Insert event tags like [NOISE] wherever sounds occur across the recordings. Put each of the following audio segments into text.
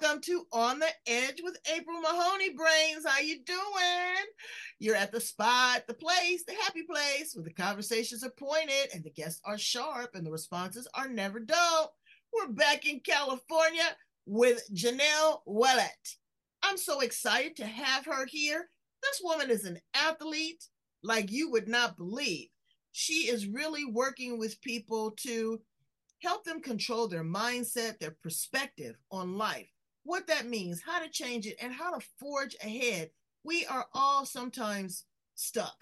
Welcome to On the Edge with April Mahoney Brains. How you doing? You're at the spot, the place, the happy place where the conversations are pointed and the guests are sharp and the responses are never dull. We're back in California with Janel Willette. I'm so excited to have her here. This woman is an athlete like you would not believe. She is really working with people to help them control their mindset, their perspective on life, what that means, how to change it, and how to forge ahead. We are all sometimes stuck,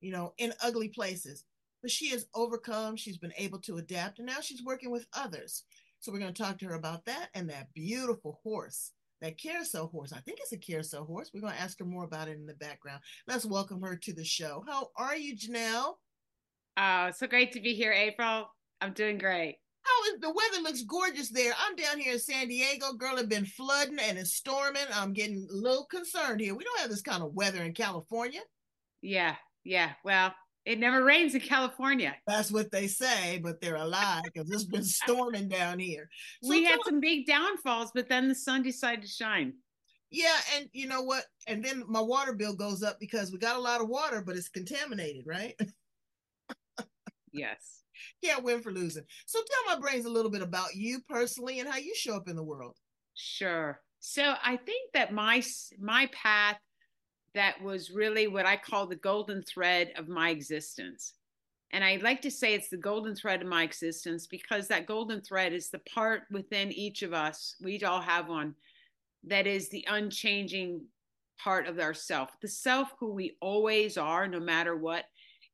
you know, in ugly places, but she has overcome, she's been able to adapt, and now she's working with others. So we're going to talk to her about that and that beautiful horse, that carousel horse. I think it's a carousel horse. We're going to ask her more about it in the background. Let's welcome her to the show. How are you, Janel? Oh, so great to be here, April. I'm doing great. How is the weather looks gorgeous there? I'm down here in San Diego. Girl, it's been flooding and it's storming. I'm getting a little concerned here. We don't have this kind of weather in California. Yeah, yeah. Well, it never rains in California. That's what they say, but they're a lie because it's been [LAUGHS] storming down here. So we had some big downfalls, but then the sun decided to shine. Yeah, and you know what? And then my water bill goes up because we got a lot of water, but it's contaminated, right? [LAUGHS] yes. Can't win for losing. So tell my brains a little bit about you personally and how you show up in the world. Sure. So I think that my my path that was really what I call the golden thread of my existence. And I like to say it's the golden thread of my existence because that golden thread is the part within each of us, we all have one, that is the unchanging part of ourself, the self who we always are, no matter what,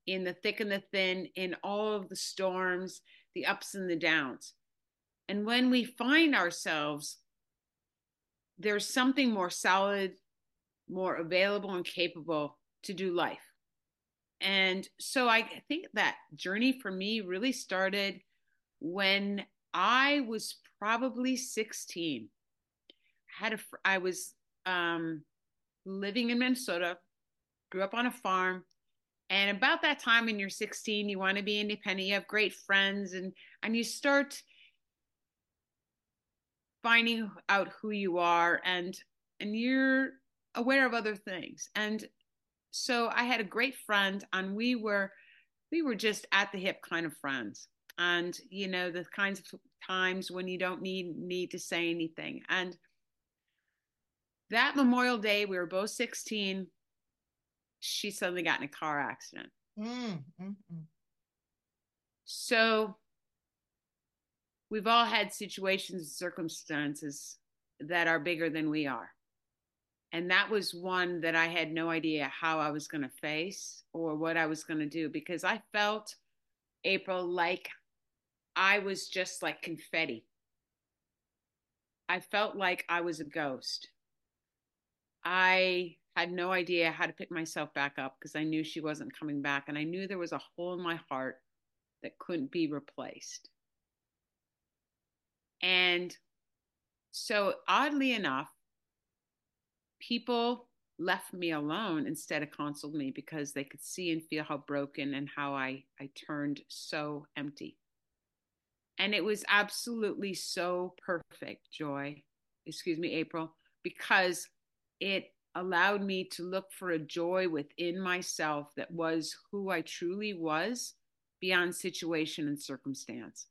in the thick and the thin, in all of the storms, the ups and the downs. And when we find ourselves, there's something more solid, more available, and capable to do life. And so I think that journey for me really started when I was probably 16. I had a, I was um, living in Minnesota, grew up on a farm, and about that time when you're 16 you want to be independent you have great friends and and you start finding out who you are and and you're aware of other things. And so i had a great friend and we were we were just at the hip kind of friends. And you know the kinds of times when you don't need need to say anything. And that memorial day we were both 16 she suddenly got in a car accident. Mm, mm, mm. So we've all had situations and circumstances that are bigger than we are. And that was one that I had no idea how I was going to face or what I was going to do because I felt, April, like I was just like confetti. I felt like I was a ghost. I had no idea how to pick myself back up because I knew she wasn't coming back. And I knew there was a hole in my heart that couldn't be replaced. And so, oddly enough, people left me alone instead of counseled me because they could see and feel how broken and how I, I turned so empty. And it was absolutely so perfect, Joy, excuse me, April, because it allowed me to look for a joy within myself that was who I truly was beyond situation and circumstance.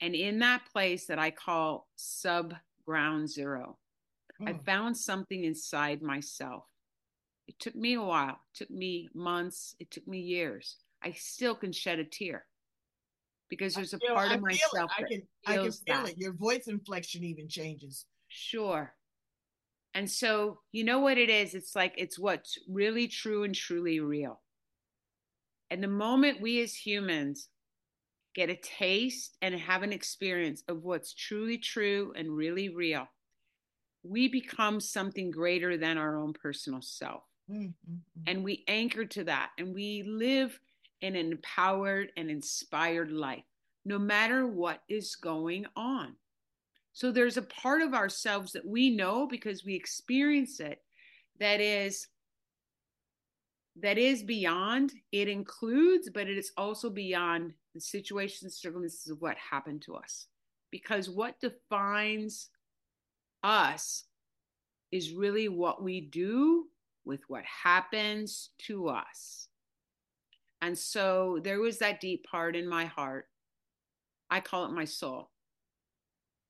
And in that place that I call sub ground zero, I hmm. found something inside myself. It took me a while, it took me months, it took me years. I still can shed a tear because there's a feel, part of myself. I can, I can feel that. it. Your voice inflection even changes. Sure. And so, you know what it is? It's like it's what's really true and truly real. And the moment we as humans get a taste and have an experience of what's truly true and really real, we become something greater than our own personal self. Mm-hmm. And we anchor to that and we live an empowered and inspired life, no matter what is going on. So there's a part of ourselves that we know because we experience it that is that is beyond. It includes but it is also beyond the situations circumstances of what happened to us. Because what defines us is really what we do with what happens to us. And so there was that deep part in my heart. I call it my soul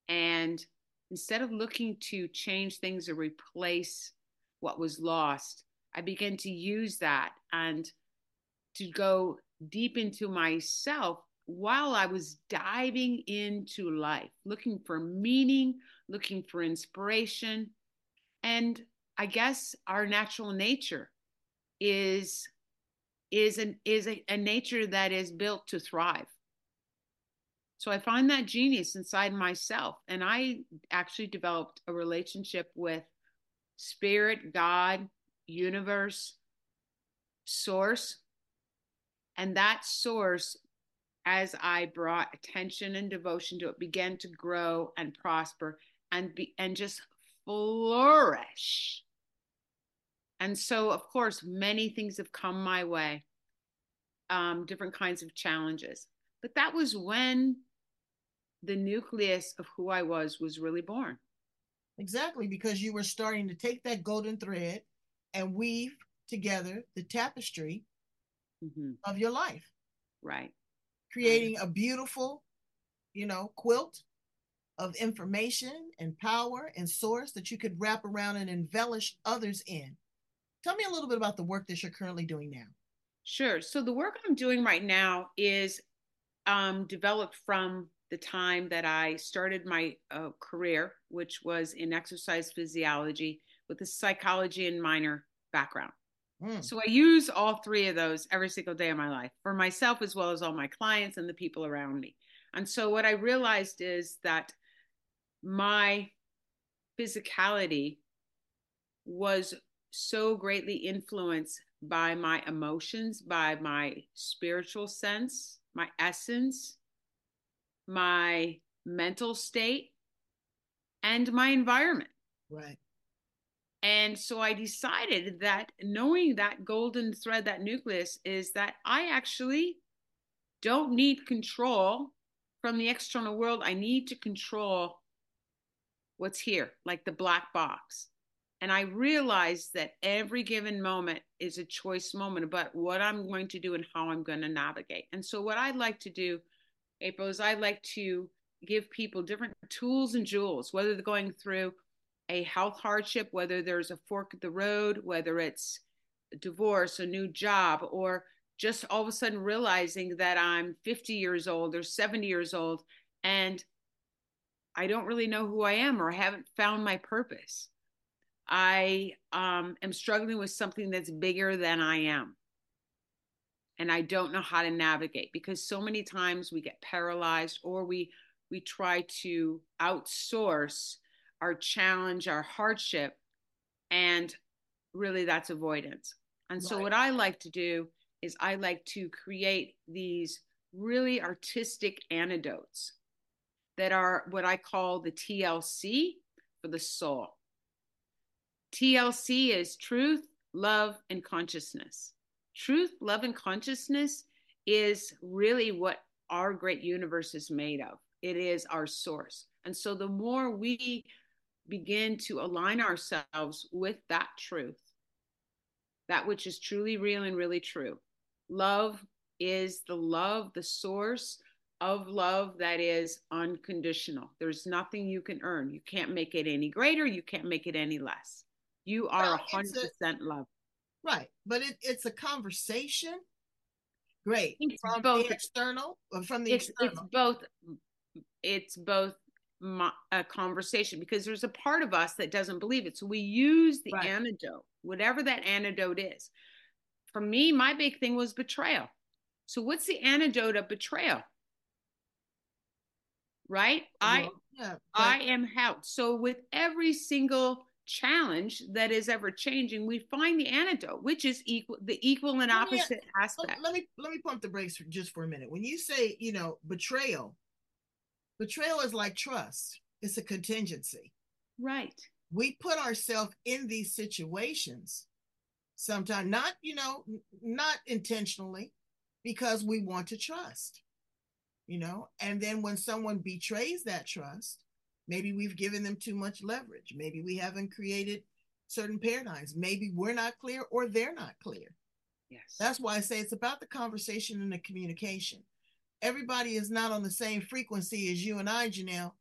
and instead of looking to change things or replace what was lost, I began to use that and to go deep into myself while I was diving into life, looking for meaning, looking for inspiration. And I guess our natural nature is is an is a, a nature that is built to thrive so I find that genius inside myself. And I actually developed a relationship with spirit, God, universe, source. And that source, as I brought attention and devotion to it, began to grow and prosper and be and just flourish. And so, of course, many things have come my way, um, different kinds of challenges. But that was when the nucleus of who I was was really born. Exactly, because you were starting to take that golden thread and weave together the tapestry mm-hmm. of your life. Right. Creating a beautiful, you know, quilt of information and power and source that you could wrap around and embellish others in. Tell me a little bit about the work that you're currently doing now. Sure. So the work I'm doing right now is um, developed from the time that I started my uh, career, which was in exercise physiology with a psychology and minor background. Mm. So I use all three of those every single day of my life for myself as well as all my clients and the people around me. And so what I realized is that my physicality was so greatly influenced by my emotions, by my spiritual sense, my essence, my mental state, and my environment. Right. And so I decided that knowing that golden thread, that nucleus, is that I actually don't need control from the external world. I need to control what's here, like the black box. And I realized that every given moment is a choice moment about what I'm going to do and how I'm going to navigate. And so, what I'd like to do April, is I like to give people different tools and jewels, whether they're going through a health hardship, whether there's a fork at the road, whether it's a divorce, a new job, or just all of a sudden realizing that I'm 50 years old or 70 years old and I don't really know who I am or I haven't found my purpose. I um, am struggling with something that's bigger than I am and I don't know how to navigate because so many times we get paralyzed or we we try to outsource our challenge, our hardship, and really that's avoidance. And right. so what I like to do is I like to create these really artistic antidotes that are what I call the TLC for the soul. TLC is truth, love, and consciousness truth, love, and consciousness is really what our great universe is made of. It is our source. And so the more we begin to align ourselves with that truth, that which is truly real and really true, love is the love, the source of love that is unconditional. There's nothing you can earn. You can't make it any greater. You can't make it any less. You are a 100% love. Right. But it, it's a conversation. Great. It's from both, the external uh, from the it's, external. It's both it's both my, a conversation because there's a part of us that doesn't believe it. So we use the right. antidote, whatever that antidote is. For me, my big thing was betrayal. So what's the antidote of betrayal? right? Well, I yeah, but- I am held. So with every single challenge that is ever changing, we find the antidote, which is equal the equal and uh, opposite me, aspect. Let me let me pump the brakes for just for a minute. When you say, you know, betrayal, betrayal is like trust. It's a contingency. Right. We put ourselves in these situations sometimes not, you know, not intentionally because we want to trust. You know, and then when someone betrays that trust, Maybe we've given them too much leverage. Maybe we haven't created certain paradigms. Maybe we're not clear or they're not clear. Yes. That's why I say it's about the conversation and the communication. Everybody is not on the same frequency as you and I, Janel.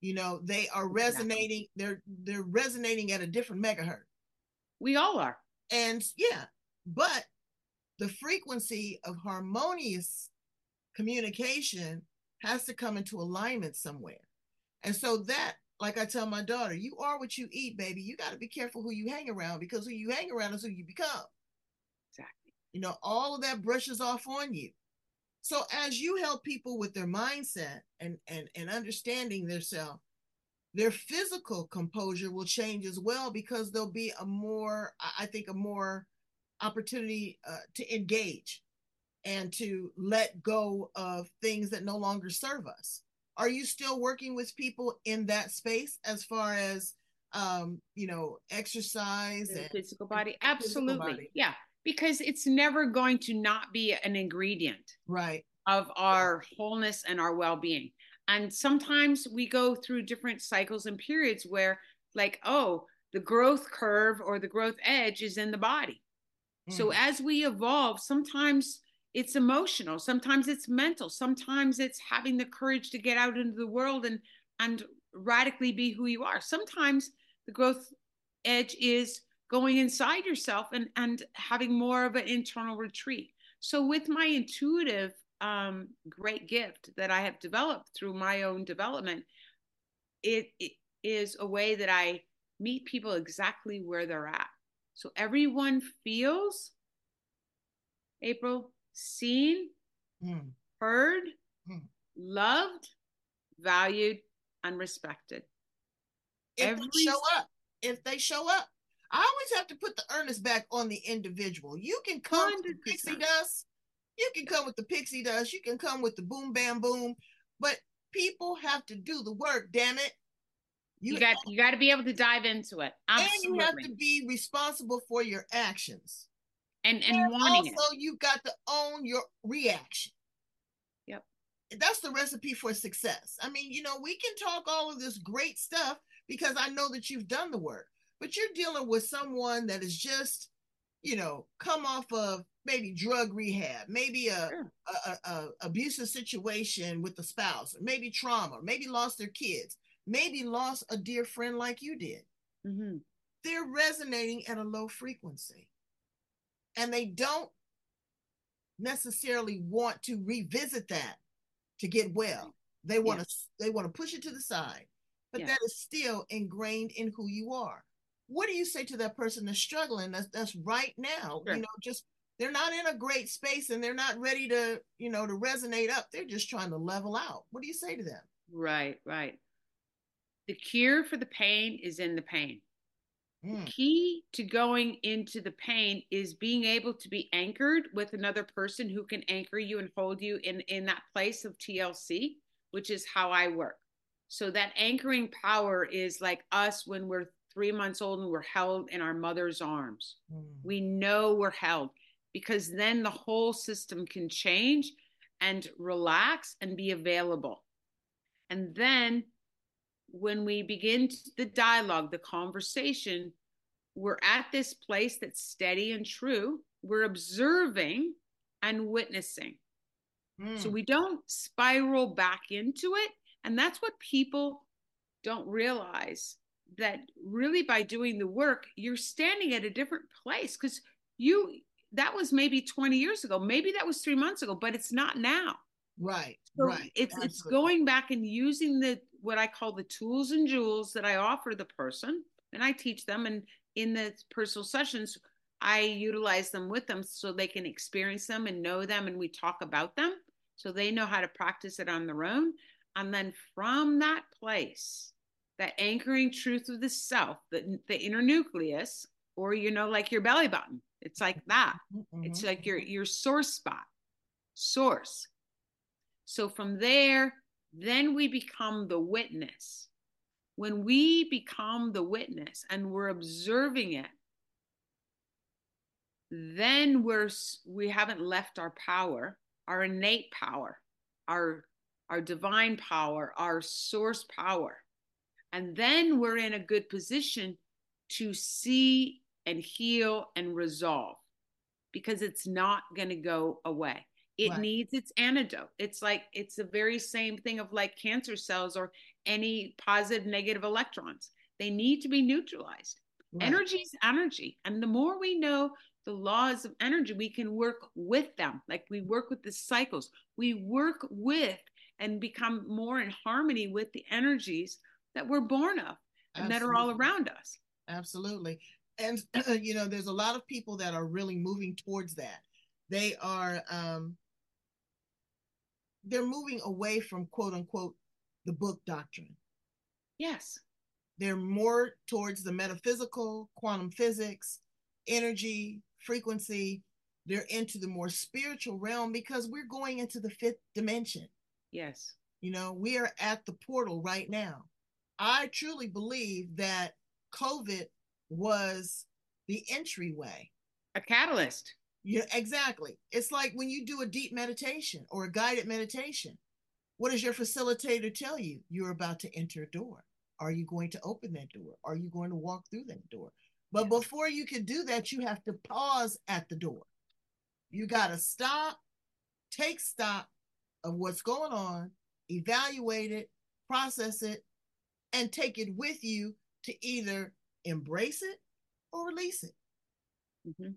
You know, they are resonating, they're they're resonating at a different megahertz. We all are. And yeah, but the frequency of harmonious communication has to come into alignment somewhere. And so that, like I tell my daughter, you are what you eat, baby. You got to be careful who you hang around because who you hang around is who you become. Exactly. You know, all of that brushes off on you. So as you help people with their mindset and and and understanding their self, their physical composure will change as well because there'll be a more, I think, a more opportunity uh, to engage and to let go of things that no longer serve us are you still working with people in that space as far as um you know exercise and physical body? and absolutely. physical body. yeah because it's never going to not be an ingredient right. of our wholeness and our well-being. And sometimes we go through different cycles and periods where like oh the growth curve or the growth edge is in the body. Mm. so as we evolve sometimes it's emotional sometimes it's mental sometimes it's having the courage to get out into the world and and radically be who you are. Sometimes the growth edge is going inside yourself and and having more of an internal retreat. So with my intuitive um, great gift that i have developed through my own development it, it is a way that i meet people exactly where they're at. So everyone feels april seen, mm. heard, mm. loved, valued, and respected. If Every... they show up, if they show up, I always have to put the earnest back on the individual. You can come 100%. with the pixie dust, you can come with the pixie dust, you can come with the boom bam boom, but people have to do the work. Damn it! You, you got you got to be able to dive into it. Absolutely. And you have to be responsible for your actions and and, and wanting also it. you got to own your reaction yep that's the recipe for success i mean you know we can talk all of this great stuff because i know that you've done the work but you're dealing with someone that is just you know come off of maybe drug rehab maybe a, sure. a, a, a, abusive situation with the spouse maybe trauma maybe lost their kids maybe lost a dear friend like you did mm-hmm. they're resonating at a low frequency and they don't necessarily want to revisit that to get well. They want to they want to push it to the side, but that is still ingrained in who you are. What do you say to that person that's struggling? That's that's right now. Sure. You know, just they're not in a great space and they're not ready to you know to resonate up. They're just trying to level out. What do you say to them? Right, right. The cure for the pain is in the pain. Mm. The key to going into the pain is being able to be anchored with another person who can anchor you and hold you in in that place of TLC, which is how I work. So that anchoring power is like us when we're 3 months old and we're held in our mother's arms. Mm. We know we're held because then the whole system can change and relax and be available. And then when we begin the dialogue, the conversation, we're at this place that's steady and true. We're observing and witnessing. Mm. So hmm. we don't spiral back into it. And that's what people don't realize that really by doing the work, you're standing at a different place because you, that was maybe 20 years ago. Maybe that was three months ago, but it's not now. Right. So right. It's Absolutely. it's going back and using the what I call the tools and jewels that I offer the person, and I teach them. And in the personal sessions, I utilize them with them so they can experience them and know them, and we talk about them so they know how to practice it on their own. And then from that place, that anchoring truth of the self, the, the inner nucleus, or you know, like your belly button. It's like that. Mm-hmm. It's like your your source spot. Source. So from there, then we become the witness. When we become the witness and we're observing it, then we're we haven't left our power, our innate power, our our divine power, our source power. And then we're in a good position to see and heal and resolve because it's not going to go away. It right. needs its antidote. It's like it's the very same thing of like cancer cells or any positive, negative electrons. They need to be neutralized. Right. Energy is energy. And the more we know the laws of energy, we can work with them. Like we work with the cycles, we work with and become more in harmony with the energies that we're born of and Absolutely. that are all around us. Absolutely. And, [CLEARS THROAT] you know, there's a lot of people that are really moving towards that. They are, um, they're moving away from quote unquote the book doctrine. Yes. They're more towards the metaphysical, quantum physics, energy, frequency. They're into the more spiritual realm because we're going into the fifth dimension. Yes. You know, we are at the portal right now. I truly believe that COVID was the entryway, a catalyst. Yeah, exactly. It's like when you do a deep meditation or a guided meditation. What does your facilitator tell you? You're about to enter a door. Are you going to open that door? Are you going to walk through that door? But before you can do that, you have to pause at the door. You got to stop, take stock of what's going on, evaluate it, process it, and take it with you to either embrace it or release it. Mm-hmm.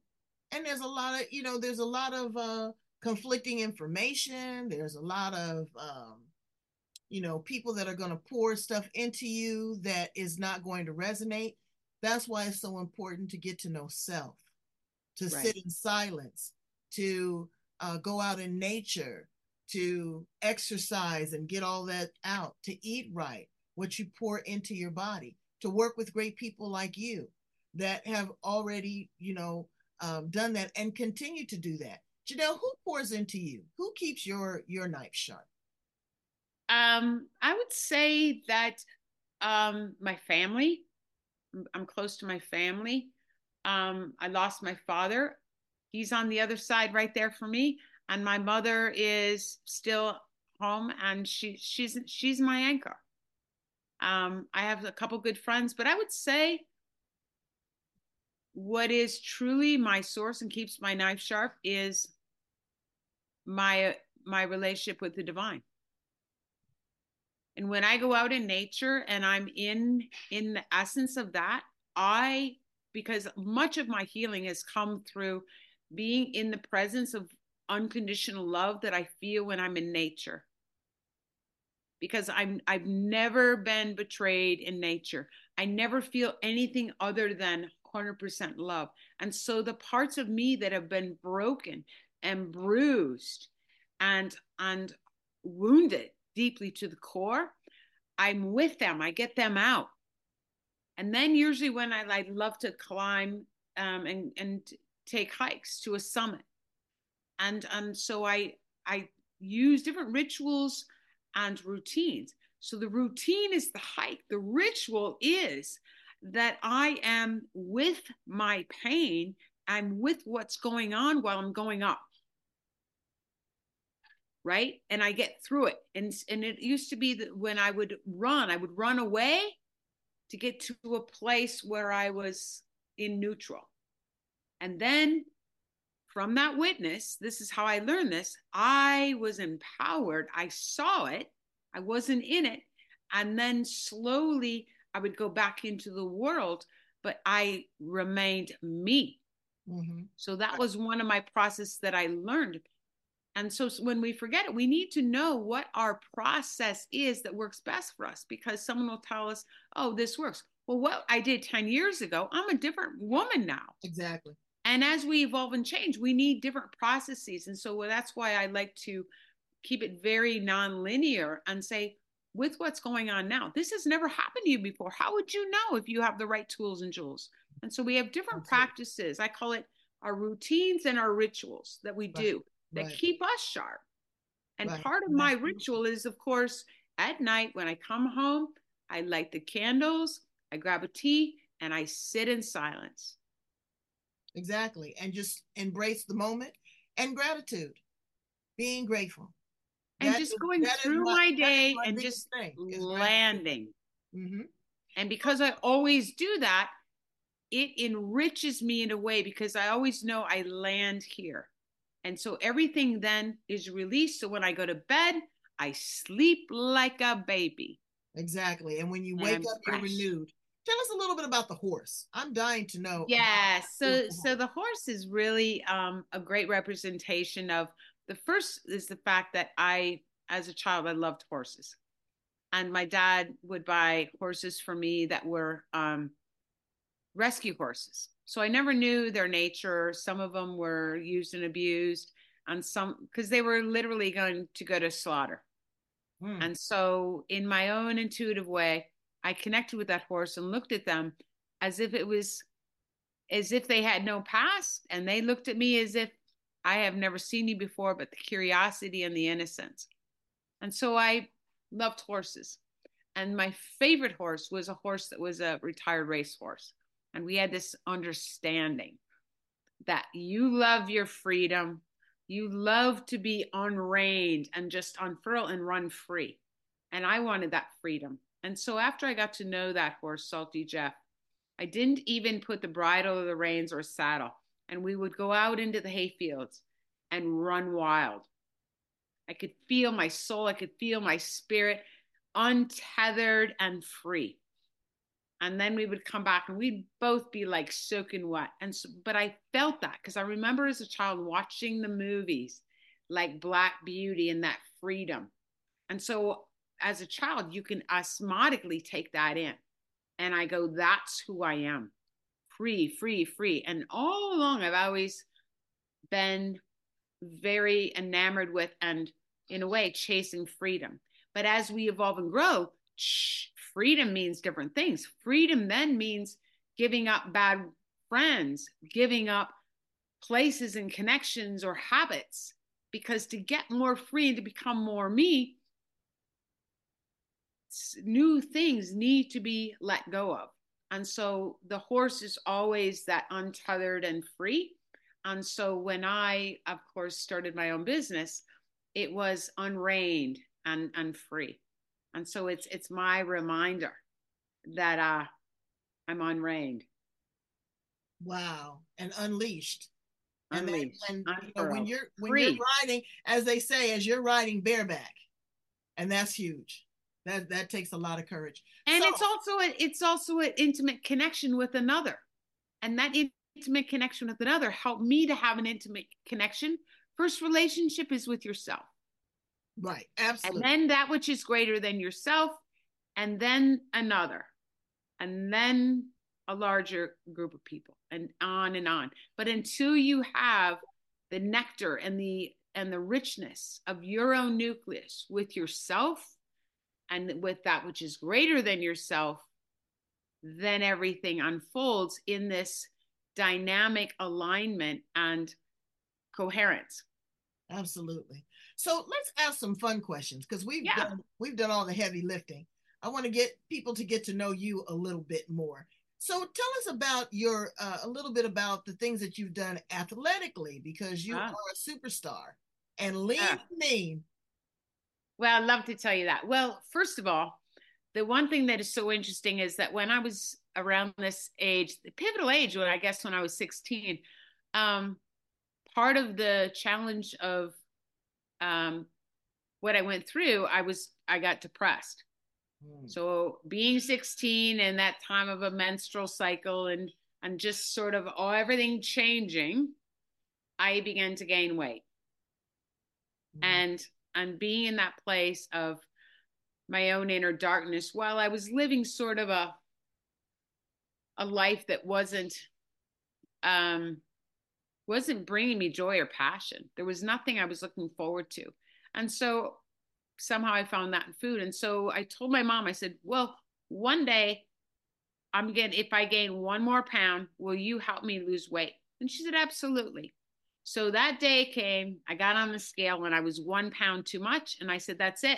And there's a lot of, you know, there's a lot of uh, conflicting information. There's a lot of, um, you know, people that are going to pour stuff into you that is not going to resonate. That's why it's so important to get to know self, to right. sit in silence, to uh, go out in nature, to exercise and get all that out, to eat right, what you pour into your body, to work with great people like you that have already, you know, um, done that and continue to do that. Janel, who pours into you? Who keeps your your knife sharp? Um, I would say that um, my family. I'm close to my family. Um, I lost my father. He's on the other side right there for me and my mother is still home and she she's she's my anchor um i have a couple good friends but i would say what is truly my source and keeps my knife sharp is my my relationship with the divine and when i go out in nature and i'm in in the essence of that i because much of my healing has come through being in the presence of unconditional love that I feel when I'm in nature. Because I'm I've never been betrayed in nature. I never feel anything other than 100% love. And so the parts of me that have been broken and bruised and and wounded deeply to the core, I'm with them. I get them out. And then usually when I, I love to climb um, and and take hikes to a summit and and so i i use different rituals and routines so the routine is the hike the ritual is that i am with my pain i'm with what's going on while i'm going up right and i get through it and and it used to be that when i would run i would run away to get to a place where i was in neutral and then from that witness, this is how I learned this. I was empowered. I saw it. I wasn't in it. And then slowly I would go back into the world, but I remained me. Mm-hmm. So that was one of my process that I learned. And so when we forget it, we need to know what our process is that works best for us because someone will tell us, oh, this works. Well, what I did 10 years ago, I'm a different woman now. Exactly. And as we evolve and change, we need different processes. And so that's why I like to keep it very non-linear and say, with what's going on now. This has never happened to you before. How would you know if you have the right tools and jewels? And so we have different Absolutely. practices. I call it our routines and our rituals that we do that right. keep us sharp. And right. part of my ritual is, of course, at night when I come home, I light the candles, I grab a tea, and I sit in silence. Exactly. And just embrace the moment and gratitude, being grateful and that just is, going through my, my day my and just landing. Mm-hmm. And because I always do that, it enriches me in a way because I always know I land here. And so everything then is released. So when I go to bed, I sleep like a baby. Exactly. And when you wake up, fresh. you're renewed. Tell us a little bit about the horse. I'm dying to know. Yeah. So so the horse is really um, a great representation of the first is the fact that I, as a child, I loved horses. And my dad would buy horses for me that were um, rescue horses. So I never knew their nature. Some of them were used and abused, and some because they were literally going to go to slaughter. Hmm. And so, in my own intuitive way, I connected with that horse and looked at them as if it was as if they had no past, and they looked at me as if I have never seen you before, but the curiosity and the innocence. And so I loved horses. And my favorite horse was a horse that was a retired racehorse. And we had this understanding that you love your freedom, you love to be unreined and just unfurl and run free. And I wanted that freedom. And so after I got to know that horse, Salty Jeff, I didn't even put the bridle or the reins or saddle and we would go out into the hayfields and run wild. I could feel my soul, I could feel my spirit untethered and free. And then we would come back and we'd both be like soaking wet. And so, but I felt that because I remember as a child watching the movies like Black Beauty and that freedom. And so as a child, you can osmotically take that in. And I go, that's who I am free, free, free. And all along, I've always been very enamored with and, in a way, chasing freedom. But as we evolve and grow, freedom means different things. Freedom then means giving up bad friends, giving up places and connections or habits. Because to get more free and to become more me, new things need to be let go of. And so the horse is always that untethered and free. And so when I, of course, started my own business, it was unreined and, and free. And so it's it's my reminder that uh I'm unreined. Wow. And unleashed. Unleashed. And, and you know, when you're when free. you're riding, as they say, as you're riding bareback, and that's huge that that takes a lot of courage. And so, it's also a, it's also an intimate connection with another. And that intimate connection with another helped me to have an intimate connection. First relationship is with yourself. Right. Absolutely. and then that which is greater than yourself and then another and then a larger group of people and on and on. But until you have the nectar and the and the richness of your own nucleus with yourself and with that which is greater than yourself, then everything unfolds in this dynamic alignment and coherence. Absolutely. So let's ask some fun questions because we've yeah. done we've done all the heavy lifting. I want to get people to get to know you a little bit more. So tell us about your uh, a little bit about the things that you've done athletically because you ah. are a superstar and lean ah. mean well, I'd love to tell you that. Well, first of all, the one thing that is so interesting is that when I was around this age, the pivotal age, when I guess when I was 16, um, part of the challenge of um, what I went through, I was I got depressed. Mm. So being 16 and that time of a menstrual cycle and and just sort of all everything changing, I began to gain weight. Mm. And and being in that place of my own inner darkness while I was living sort of a a life that wasn't um wasn't bringing me joy or passion. There was nothing I was looking forward to. And so somehow I found that in food. And so I told my mom, I said, well, one day I'm getting, if I gain one more pound, will you help me lose weight? And she said, absolutely. So that day came, I got on the scale and I was one pound too much. And I said, that's it.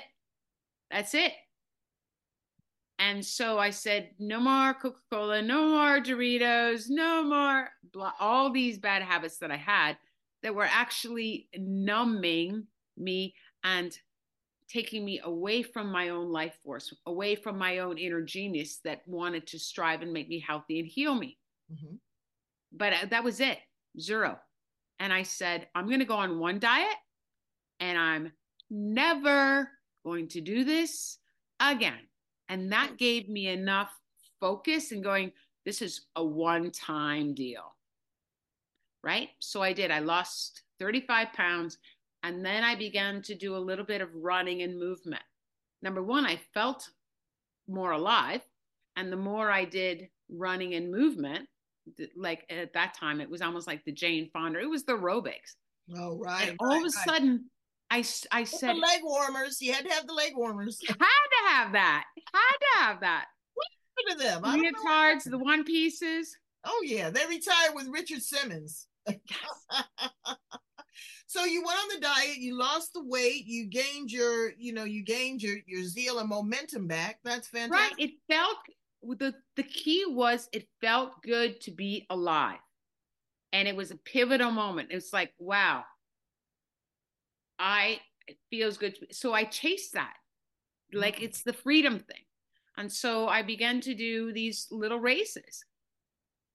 That's it. And so I said, no more Coca Cola, no more Doritos, no more blah, all these bad habits that I had that were actually numbing me and taking me away from my own life force, away from my own inner genius that wanted to strive and make me healthy and heal me. Mm-hmm. But uh, that was it, zero. And I said, I'm going to go on one diet and I'm never going to do this again. And that gave me enough focus and going, this is a one time deal. Right. So I did. I lost 35 pounds and then I began to do a little bit of running and movement. Number one, I felt more alive. And the more I did running and movement, like at that time, it was almost like the Jane Fonda, it was the aerobics. Oh, right. And all right, of a right. sudden, I, I said, the leg warmers. You had to have the leg warmers. [LAUGHS] Had to have that. Had to have that. What happened to them? Leotards, the one pieces. Oh, yeah. They retired with Richard Simmons. [LAUGHS] So you went on the diet, you lost the weight, you gained your, you know, you gained your your zeal and momentum back. That's fantastic. Right. It felt the the key was it felt good to be alive. And it was a pivotal moment. It's like, wow. I it feels good. so I chased that. Like mm-hmm. it's the freedom thing. And so I began to do these little races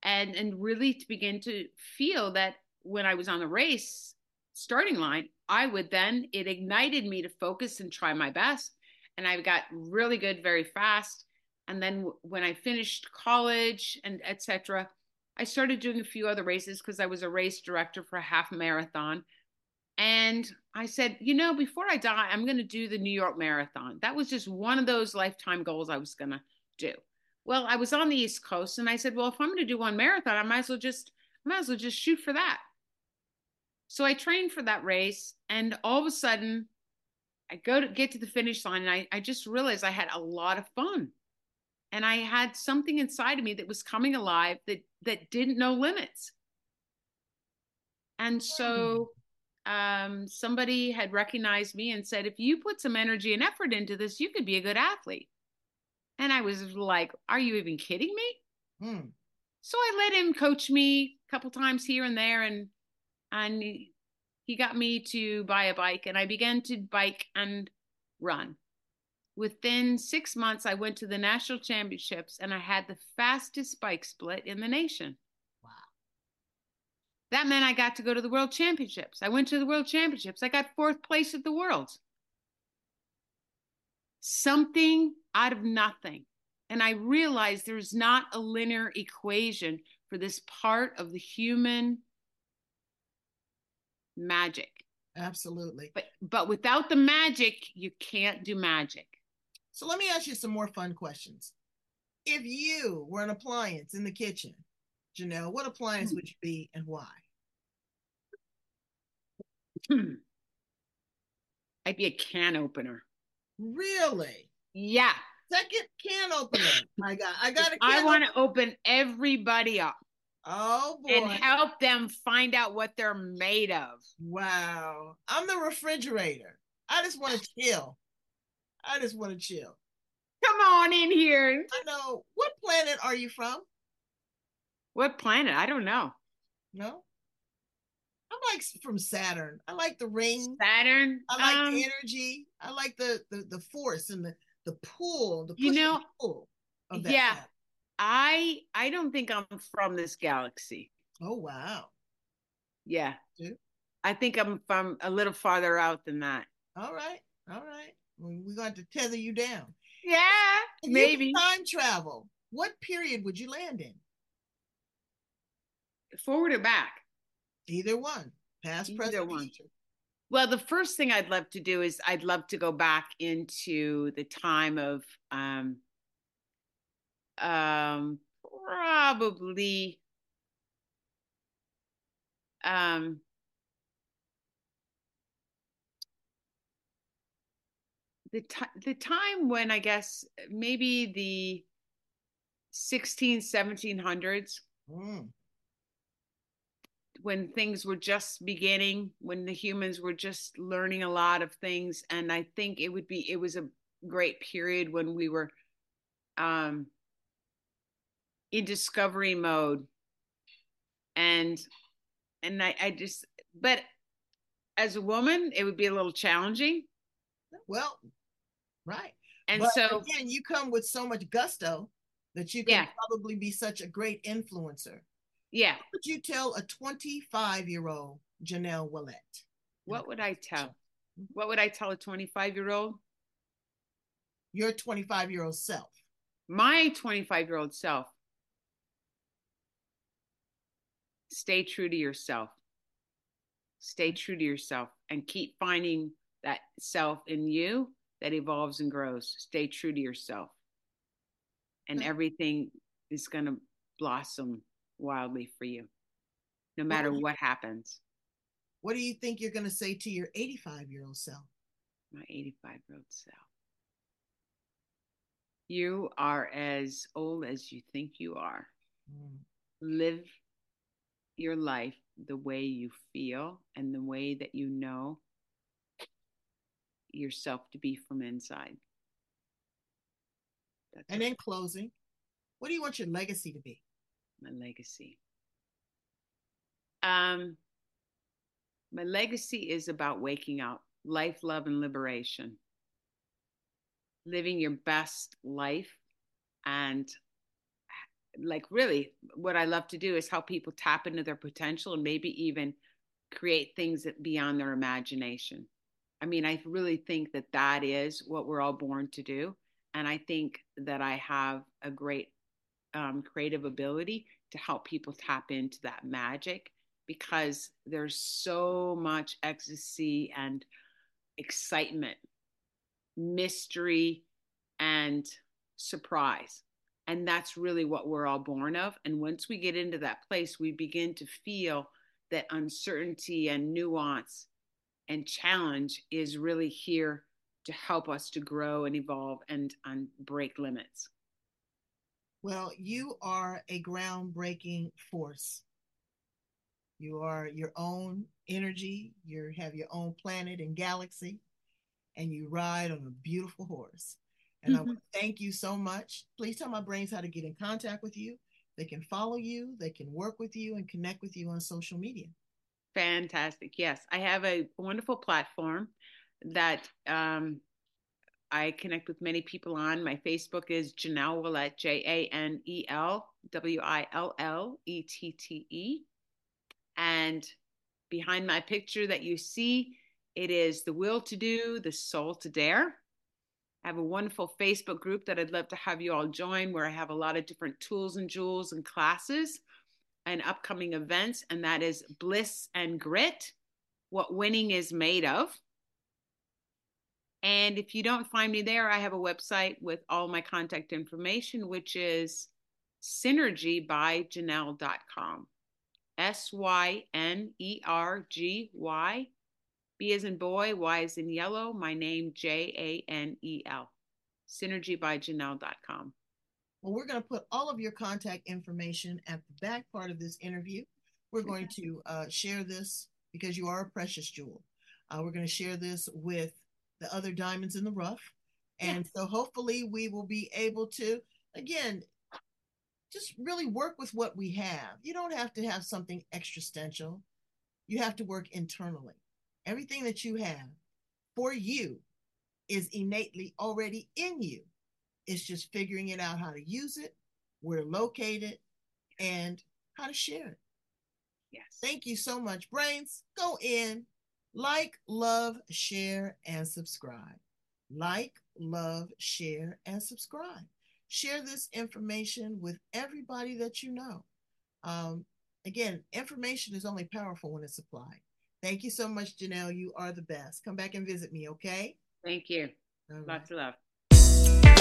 and and really to begin to feel that when I was on the race, starting line, I would then, it ignited me to focus and try my best. And I got really good very fast. And then when I finished college and etc., I started doing a few other races because I was a race director for a half marathon. And I said, you know, before I die, I'm going to do the New York Marathon. That was just one of those lifetime goals I was going to do. Well, I was on the East Coast and I said, well, if I'm going to do one marathon, I might as well just, I might as well just shoot for that. So I trained for that race, and all of a sudden, I go to get to the finish line, and I, I just realized I had a lot of fun. And I had something inside of me that was coming alive that that didn't know limits. And so um, somebody had recognized me and said, if you put some energy and effort into this, you could be a good athlete. And I was like, are you even kidding me? Hmm. So I let him coach me a couple times here and there. And and he got me to buy a bike and I began to bike and run. Within six months, I went to the national championships and I had the fastest bike split in the nation. Wow. That meant I got to go to the world championships. I went to the world championships. I got fourth place at the worlds. Something out of nothing. And I realized there's not a linear equation for this part of the human magic. Absolutely. But but without the magic, you can't do magic. So let me ask you some more fun questions. If you were an appliance in the kitchen, Janel, what appliance hmm. would you be and why? Hmm. [CLEARS THROAT] I'd be a can opener. Really? Yeah. Second can opener. I got I got a I want to open everybody up. Oh boy. And help them find out what they're made of. Wow. I'm the refrigerator. I just want to chill. I just want to chill. Come on in here. I know. What planet are you from? What planet? I don't know. No. I'm like from Saturn. I like the ring. Saturn. I like um, the energy. I like the, the the force and the the pull. The you know. Pull yeah. Saturn. I I don't think I'm from this galaxy. Oh wow. Yeah. I think I'm from a little farther out than that. All right. All right. We're going to tether you down. Yeah, if maybe. time travel. What period would you land in? Forward or back? Either one. Past, Either present, one. future. Well, the first thing I'd love to do is I'd love to go back into the time of um, um, probably um, the t- the time when I guess maybe the 16 1700s mm. when things were just beginning when the humans were just learning a lot of things and I think it would be it was a great period when we were um in discovery mode and and I, I just but as a woman it would be a little challenging well right. And but so again you come with so much gusto that you can yeah. probably be such a great influencer. Yeah. What would you tell a 25 year old Janel Willette what would i tell? Mm-hmm. What would i tell a 25 year old your 25 year old self. My 25 year old self. Stay true to yourself. Stay true to yourself and keep finding that self in you that evolves and grows. Stay true to yourself. And everything is going to blossom wildly for you, no matter what, what happens. What do you think you're going to say to your 85 year old self? My 85 year old self. You are as old as you think you are. Mm. Live your life the way you feel and the way that you know yourself to be from inside. That's and in closing, what do you want your legacy to be? My legacy. Um, my legacy is about waking up, life, love, and liberation. Living your best life and like really what I love to do is help people tap into their potential and maybe even create things that beyond their imagination. I mean, I really think that that is what we're all born to do. And I think that I have a great um, creative ability to help people tap into that magic because there's so much ecstasy and excitement, mystery, and surprise and that's really what we're all born of. And once we get into that place, we begin to feel that uncertainty and nuance and challenge is really here to help us to grow and evolve and, and break limits. Well, you are a groundbreaking force. You are your own energy, you have your own planet and galaxy, and you ride on a beautiful horse. And mm-hmm. I want to thank you so much. Please tell my brains how to get in contact with you. They can follow you, they can work with you, and connect with you on social media. Fantastic. Yes, I have a wonderful platform that um, I connect with many people on. My Facebook is Janel Willette, J A N E L W I L L E T T E. And behind my picture that you see, it is the will to do, the soul to dare. I have a wonderful Facebook group that I'd love to have you all join where I have a lot of different tools and jewels and classes and upcoming events. And that is Bliss and Grit What Winning is Made of. And if you don't find me there, I have a website with all my contact information, which is synergybyjanel.com. S Y N E R G Y B as in boy, Y is in yellow, my name, J A N E L. Synergybyjanel.com. Well, we're going to put all of your contact information at the back part of this interview. We're going to uh, share this because you are a precious jewel. Uh, we're going to share this with the other diamonds in the rough. And yeah. so hopefully we will be able to, again, just really work with what we have. You don't have to have something existential, you have to work internally everything that you have for you is innately already in you. It's just figuring it out how to use it, where to locate it, and how to share it. Yes. Thank you so much. Brains, go in, like, love, share, and subscribe. Like, love, share, and subscribe. Share this information with everybody that you know. Um, again, information is only powerful when it's applied. Thank you so much, Janel. You are the best. Come back and visit me, okay? Thank you. All Lots right. of love.